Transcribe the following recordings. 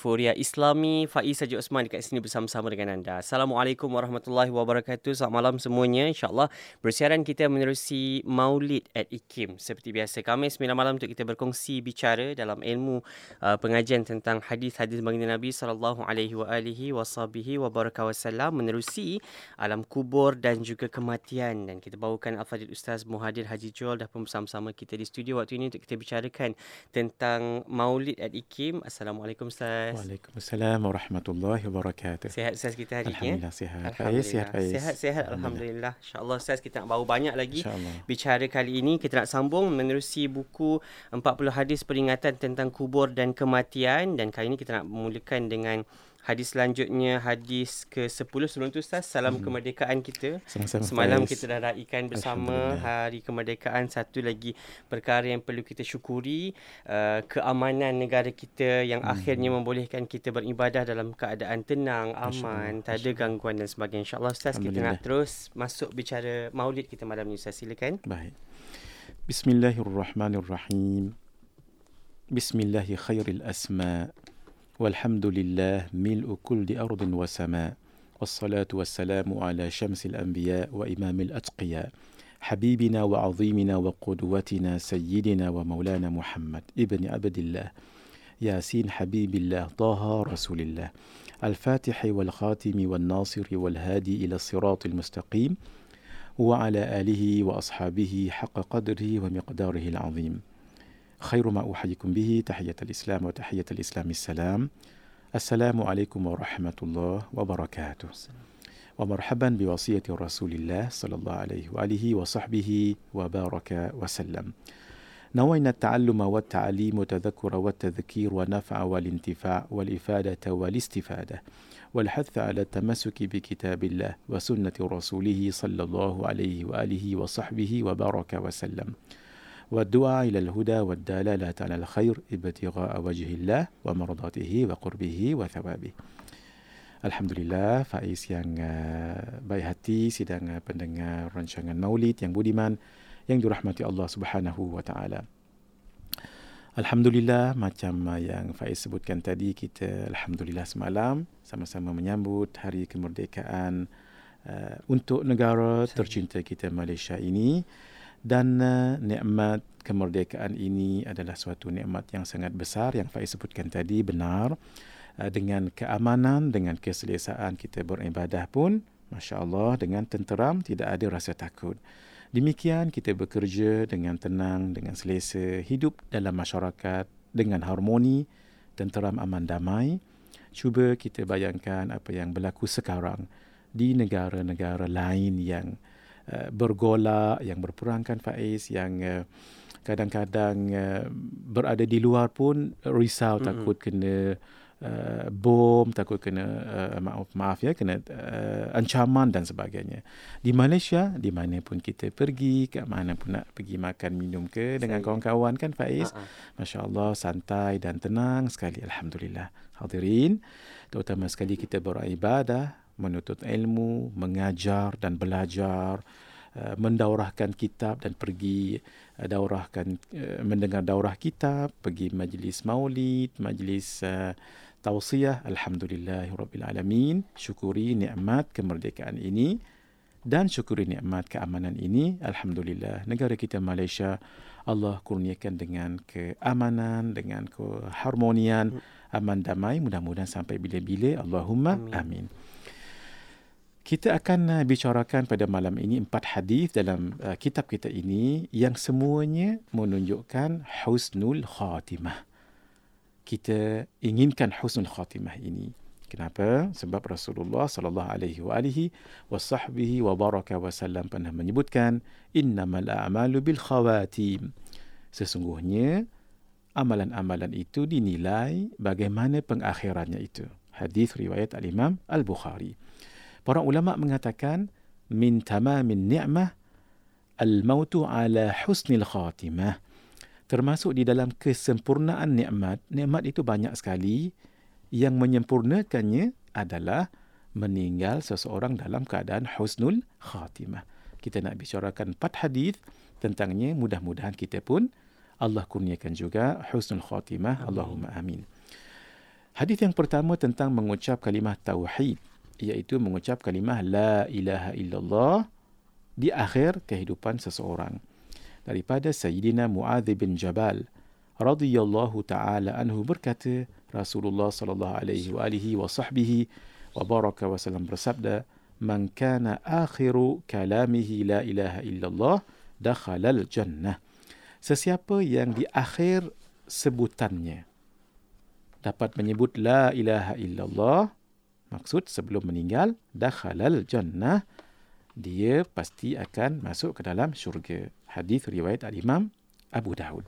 Euforia Islami. Faiz Haji Osman dekat sini bersama-sama dengan anda. Assalamualaikum warahmatullahi wabarakatuh. Selamat malam semuanya. InsyaAllah bersiaran kita menerusi Maulid at IKIM. Seperti biasa, kami 9 malam untuk kita berkongsi bicara dalam ilmu uh, pengajian tentang hadis-hadis baginda Nabi sallallahu alaihi wa alihi washabihi wa baraka wasallam menerusi alam kubur dan juga kematian dan kita bawakan Al-Fadhil Ustaz Muhadir Haji Joel dah pun bersama-sama kita di studio waktu ini untuk kita bicarakan tentang Maulid at IKIM. Assalamualaikum Ustaz. Waalaikumsalam warahmatullahi wabarakatuh. Sihat Ustaz kita hari ini. Alhamdulillah sihat. Alhamdulillah. Faiz, sihat Faiz. Sihat, sihat. Alhamdulillah. InsyaAllah Ustaz kita nak bawa banyak lagi bicara kali ini. Kita nak sambung menerusi buku 40 hadis peringatan tentang kubur dan kematian. Dan kali ini kita nak memulakan dengan hadis selanjutnya, hadis ke-10 sebelum tu Ustaz. Salam kemerdekaan kita. Sama-sama Semalam Faiz. kita dah raikan bersama hari kemerdekaan. Satu lagi perkara yang perlu kita syukuri, uh, keamanan negara kita yang Hmm. akhirnya membolehkan kita beribadah dalam keadaan tenang, aman, tak ada gangguan dan sebagainya. InsyaAllah Ustaz kita nak terus masuk bicara maulid kita malam ni Ustaz. Silakan. Baik. Bismillahirrahmanirrahim. Bismillahi khairil asma. Walhamdulillah mil'u kulli ardin wa sama. والصلاة والسلام على شمس الأنبياء وإمام الأتقياء حبيبنا وعظيمنا وقدوتنا سيدنا ومولانا محمد ابن عبد الله ياسين حبيب الله طه رسول الله الفاتح والخاتم والناصر والهادي إلى الصراط المستقيم وعلى آله وأصحابه حق قدره ومقداره العظيم خير ما أحييكم به. تحية الإسلام وتحية الإسلام السلام. السلام عليكم ورحمة الله وبركاته. ومرحبا بوصية رسول الله صلى الله عليه وآله وصحبه وبارك وسلم. نوينا التعلم والتعليم والتذكر والتذكير والنفع والانتفاع والإفادة والاستفادة والحث على التمسك بكتاب الله وسنة رسوله صلى الله عليه وآله وصحبه وبارك وسلم. والدعاء إلى الهدى والدلالة على الخير ابتغاء وجه الله ومرضاته وقربه وثوابه Alhamdulillah Faiz yang uh, baik hati sidang uh, pendengar rancangan Maulid yang budiman yang dirahmati Allah Subhanahu wa taala. Alhamdulillah macam uh, yang Faiz sebutkan tadi kita alhamdulillah semalam sama-sama menyambut hari kemerdekaan uh, untuk negara tercinta kita Malaysia ini dan uh, nikmat kemerdekaan ini adalah suatu nikmat yang sangat besar yang Faiz sebutkan tadi benar uh, dengan keamanan dengan keselesaan kita beribadah pun masya-Allah dengan tenteram tidak ada rasa takut. Demikian kita bekerja dengan tenang dengan selesa hidup dalam masyarakat dengan harmoni tenteram aman damai. Cuba kita bayangkan apa yang berlaku sekarang di negara-negara lain yang uh, bergolak, yang berperangkan Faiz, yang uh, kadang-kadang uh, berada di luar pun risau Mm-mm. takut kena uh, bom, takut kena uh, maaf maaf ya kena uh, ancaman dan sebagainya. Di Malaysia, di mana pun kita pergi, ke mana pun nak pergi makan minum ke dengan Saya- kawan-kawan kan Faiz, Ha-ha. Masya-Allah santai dan tenang sekali alhamdulillah. Hadirin, terutama sekali kita beribadah, menuntut ilmu, mengajar dan belajar, uh, mendaurahkan kitab dan pergi uh, daurahkan uh, mendengar daurah kitab, pergi majlis maulid, majlis uh, tausiah. Alhamdulillahirabbil alamin. Syukuri nikmat kemerdekaan ini dan syukuri nikmat keamanan ini. Alhamdulillah, negara kita Malaysia Allah kurniakan dengan keamanan, dengan keharmonian, aman damai. Mudah-mudahan sampai bila-bila. Allahumma Amin. amin. Kita akan uh, bicarakan pada malam ini empat hadis dalam uh, kitab kita ini yang semuanya menunjukkan husnul khatimah. Kita inginkan husnul khatimah ini. Kenapa? Sebab Rasulullah sallallahu alaihi wa alihi wasahbihi wa baraka wasallam pernah menyebutkan innamal a'malu bil khawatim. Sesungguhnya amalan-amalan itu dinilai bagaimana pengakhirannya itu. Hadis riwayat Al-Imam Al-Bukhari. Para ulama mengatakan min tamamin ni'mah al-mautu ala husnil khatimah. Termasuk di dalam kesempurnaan nikmat, nikmat itu banyak sekali yang menyempurnakannya adalah meninggal seseorang dalam keadaan husnul khatimah. Kita nak bicarakan empat hadis tentangnya. Mudah-mudahan kita pun Allah kurniakan juga husnul khatimah. Amin. Allahumma amin. Hadis yang pertama tentang mengucap kalimah tauhid iaitu mengucap kalimah la ilaha illallah di akhir kehidupan seseorang. Daripada Sayyidina Muadz bin Jabal radhiyallahu taala anhu berkata Rasulullah sallallahu alaihi wa alihi wa sahbihi wa baraka wa sallam bersabda man kana akhiru kalamihi la ilaha illallah dakhalal jannah sesiapa yang di akhir sebutannya dapat menyebut la ilaha illallah maksud sebelum meninggal dakhalal jannah dia pasti akan masuk ke dalam syurga. Hadis riwayat al imam Abu Daud.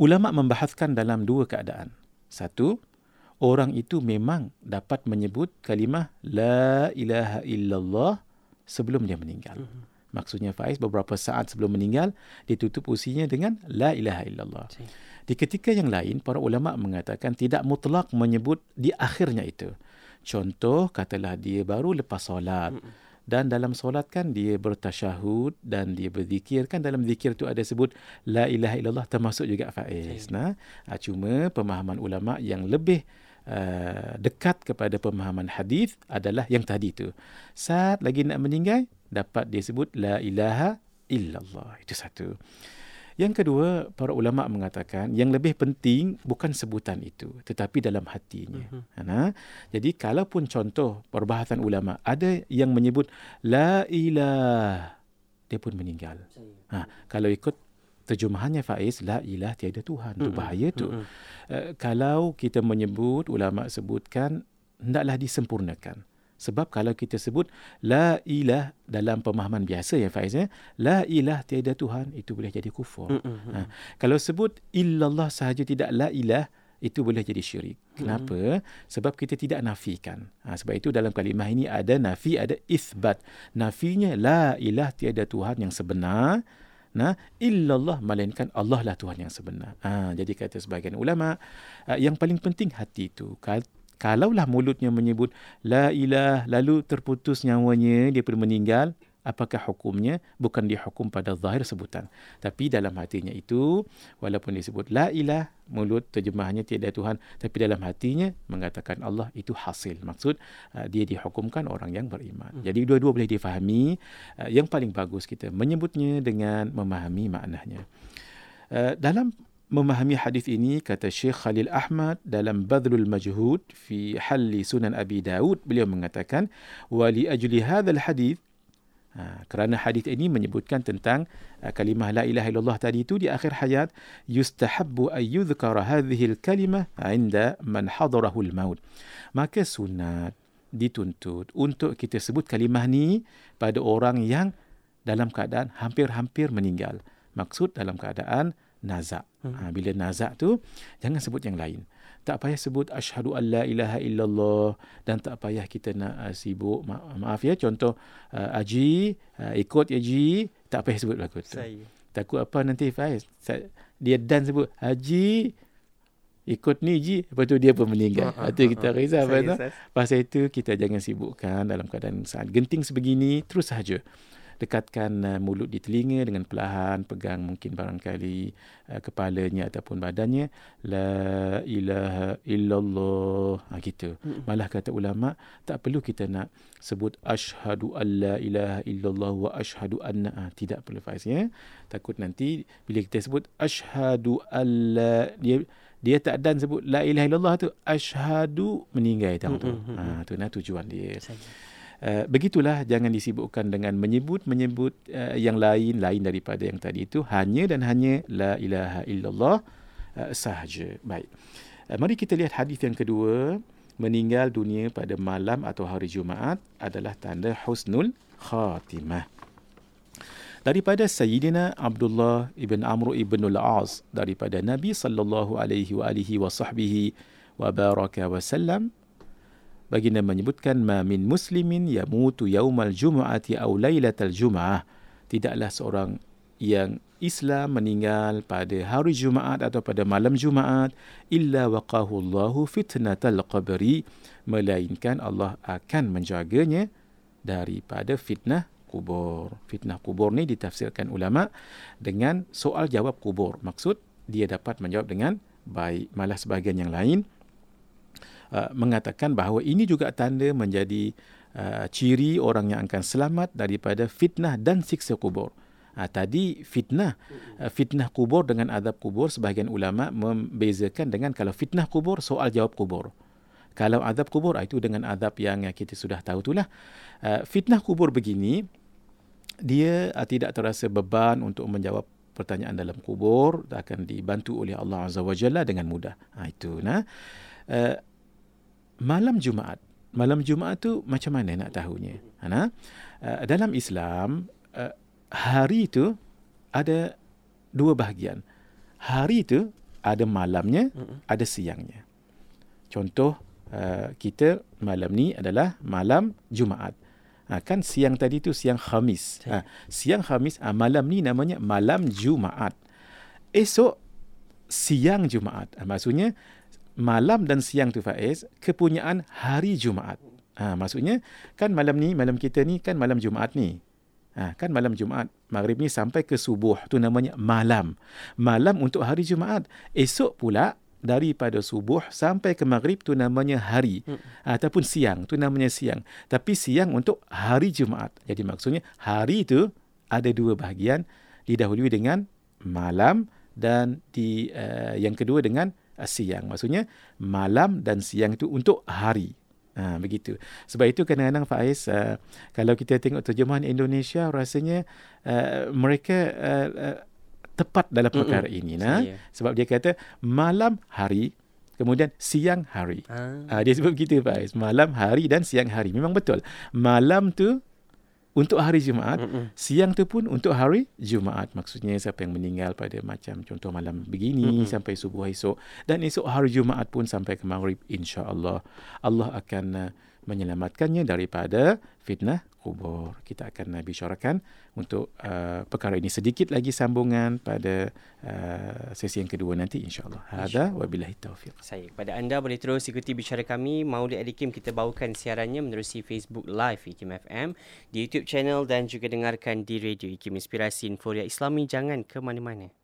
Ulama membahaskan dalam dua keadaan. Satu orang itu memang dapat menyebut kalimah la ilaha illallah sebelum dia meninggal. mm-hmm. Maksudnya Faiz beberapa saat sebelum meninggal ditutup usianya dengan la ilaha illallah. Di ketika yang lain para ulama mengatakan tidak mutlak menyebut di akhirnya itu. Contoh katalah dia baru lepas solat dan dalam solat kan dia bertasyahud dan dia berzikir kan dalam zikir tu ada sebut la ilaha illallah termasuk juga Faiz. Nah, ah, cuma pemahaman ulama yang lebih uh, dekat kepada pemahaman hadis adalah yang tadi tu. Saat lagi nak meninggal dapat disebut la ilaha illallah. Itu satu. Yang kedua, para ulama mengatakan yang lebih penting bukan sebutan itu, tetapi dalam hatinya. Uh-huh. Nah, jadi kalaupun contoh perbahasan ulama ada yang menyebut la ilah, dia pun meninggal. Ha, kalau ikut terjemahannya Faiz, la ilah tiada Tuhan. Itu bahaya tu. Uh-huh. Uh, kalau kita menyebut, ulama sebutkan, hendaklah disempurnakan. Sebab kalau kita sebut la ilah dalam pemahaman biasa ya Faiz ya, la ilah tiada Tuhan itu boleh jadi kufur. Mm-hmm. Ha, kalau sebut illallah sahaja tidak la ilah itu boleh jadi syirik. Kenapa? Mm-hmm. Sebab kita tidak nafikan. Ha, sebab itu dalam kalimah ini ada nafi, ada isbat. Nafinya la ilah tiada Tuhan yang sebenar. Nah, illallah melainkan Allah lah Tuhan yang sebenar. Ha, jadi kata sebagian ulama, uh, yang paling penting hati itu kalaulah mulutnya menyebut la ilah lalu terputus nyawanya dia pun meninggal. Apakah hukumnya? Bukan dihukum pada zahir sebutan. Tapi dalam hatinya itu walaupun disebut la ilah mulut terjemahannya tiada tuhan tapi dalam hatinya mengatakan Allah itu hasil. Maksud uh, dia dihukumkan orang yang beriman. Hmm. jadi dua-dua boleh difahami. Uh, yang paling bagus kita menyebutnya dengan memahami maknanya. Uh, dalam memahami hadis ini kata Syekh Khalil Ahmad dalam Badlul Majhud fi Halli Sunan Abi Daud beliau mengatakan wali ajli hadzal hadis. Ha, kerana hadis ini menyebutkan tentang uh, kalimah la ilaha illallah tadi itu di akhir hayat yustahabbu ay yudhkara hadhihi al-kalimah 'inda man hadarahu al-maut maka sunat dituntut untuk kita sebut kalimah ni pada orang yang dalam keadaan hampir-hampir meninggal. Maksud dalam keadaan nazak. Hmm. Ha, bila nazak tu, jangan sebut yang lain. Tak payah sebut asyhadu an la ilaha illallah dan tak payah kita nak uh, sibuk. Ma- maaf ya, contoh uh, Aji, uh, ikut ya Ji, tak payah sebut lagu tu. Saya. Takut apa nanti Faiz. Dia dan sebut Haji, ikut ni Ji. Lepas tu dia pun meninggal. Uh, uh, Itu kita uh, risau. Pasal itu kita jangan sibukkan dalam keadaan saat genting sebegini, terus saja dekatkan uh, mulut di telinga dengan perlahan pegang mungkin barangkali uh, kepalanya ataupun badannya. La ilaha illallah. Ha, gitu. Malah kata ulama tak perlu kita nak sebut asyhadu alla ilaha illallah wa asyhadu anna. Ha, tidak perlu faiz ya. Takut nanti bila kita sebut asyhadu alla dia dia tak dan sebut la ilaha illallah tu asyhadu meninggal tahu tu ha tu nah tujuan dia. Saja. Uh, begitulah jangan disibukkan dengan menyebut-menyebut uh, yang lain lain daripada yang tadi itu hanya dan hanya la ilaha illallah uh, sahaja. Baik. Uh, mari kita lihat hadis yang kedua. Meninggal dunia pada malam atau hari Jumaat adalah tanda husnul khatimah. Daripada Sayyidina Abdullah ibn Amr ibn al-As daripada Nabi sallallahu alaihi wa alihi wa sahbihi wa baraka wa sallam baginda menyebutkan ma min muslimin yamutu yaumal jumu'ati aw lailatal jumu'ah tidaklah seorang yang Islam meninggal pada hari Jumaat atau pada malam Jumaat illa waqahu Allahu fitnatal qabri melainkan Allah akan menjaganya daripada fitnah kubur. Fitnah kubur ni ditafsirkan ulama dengan soal jawab kubur. Maksud dia dapat menjawab dengan baik. Malah sebahagian yang lain uh, mengatakan bahawa ini juga tanda menjadi uh, ciri orang yang akan selamat daripada fitnah dan siksa kubur. Ha, tadi fitnah uh, fitnah kubur dengan azab kubur sebahagian ulama membezakan dengan kalau fitnah kubur soal jawab kubur. Kalau azab kubur itu dengan azab yang kita sudah tahu itulah. Fitnah kubur begini dia uh, tidak terasa beban untuk menjawab pertanyaan dalam kubur akan dibantu oleh Allah Azza wa Jalla dengan mudah. Ha, itu nah. Malam Jumaat. Malam Jumaat tu macam mana nak tahunya? Nah. Uh, dalam Islam uh, hari itu ada dua bahagian. Hari itu ada malamnya, ada siangnya. Contoh uh, kita malam ni adalah malam Jumaat. Ha, kan siang tadi tu siang Khamis. Ha, siang Khamis, ha, malam ni namanya malam Jumaat. Esok siang Jumaat. Ha, maksudnya malam dan siang tu Faiz kepunyaan hari Jumaat. Ha, maksudnya kan malam ni, malam kita ni kan malam Jumaat ni. Ha, kan malam Jumaat, maghrib ni sampai ke subuh tu namanya malam. Malam untuk hari Jumaat. Esok pula daripada subuh sampai ke maghrib tu namanya hari. Hmm. Ataupun siang tu namanya siang. Tapi siang untuk hari Jumaat. Jadi maksudnya hari itu ada dua bahagian. Didahului dengan malam dan di uh, yang kedua dengan siang. Maksudnya malam dan siang itu untuk hari. Ha, begitu. Sebab itu kadang-kadang Faiz, uh, kalau kita tengok terjemahan Indonesia, rasanya uh, mereka uh, uh, tepat dalam perkara Mm-mm. ini. Nah? Sebab dia kata malam hari, kemudian siang hari. Ah. Uh, dia sebut begitu Faiz. Malam hari dan siang hari. Memang betul. Malam tu untuk hari Jumaat, Mm-mm. siang tu pun untuk hari Jumaat. Maksudnya siapa yang meninggal pada macam contoh malam begini Mm-mm. sampai subuh esok dan esok hari Jumaat pun sampai ke maghrib insya-Allah Allah akan uh, menyelamatkannya daripada fitnah kubur. Kita akan uh, bicarakan untuk uh, perkara ini sedikit lagi sambungan pada uh, sesi yang kedua nanti insya-Allah. Hada wabillahi taufiq. Saya kepada anda boleh terus ikuti bicara kami Maulid Adikim kita bawakan siarannya menerusi Facebook Live Ikim FM, di YouTube channel dan juga dengarkan di radio Ikim Inspirasi Inforia Islami. Jangan ke mana-mana.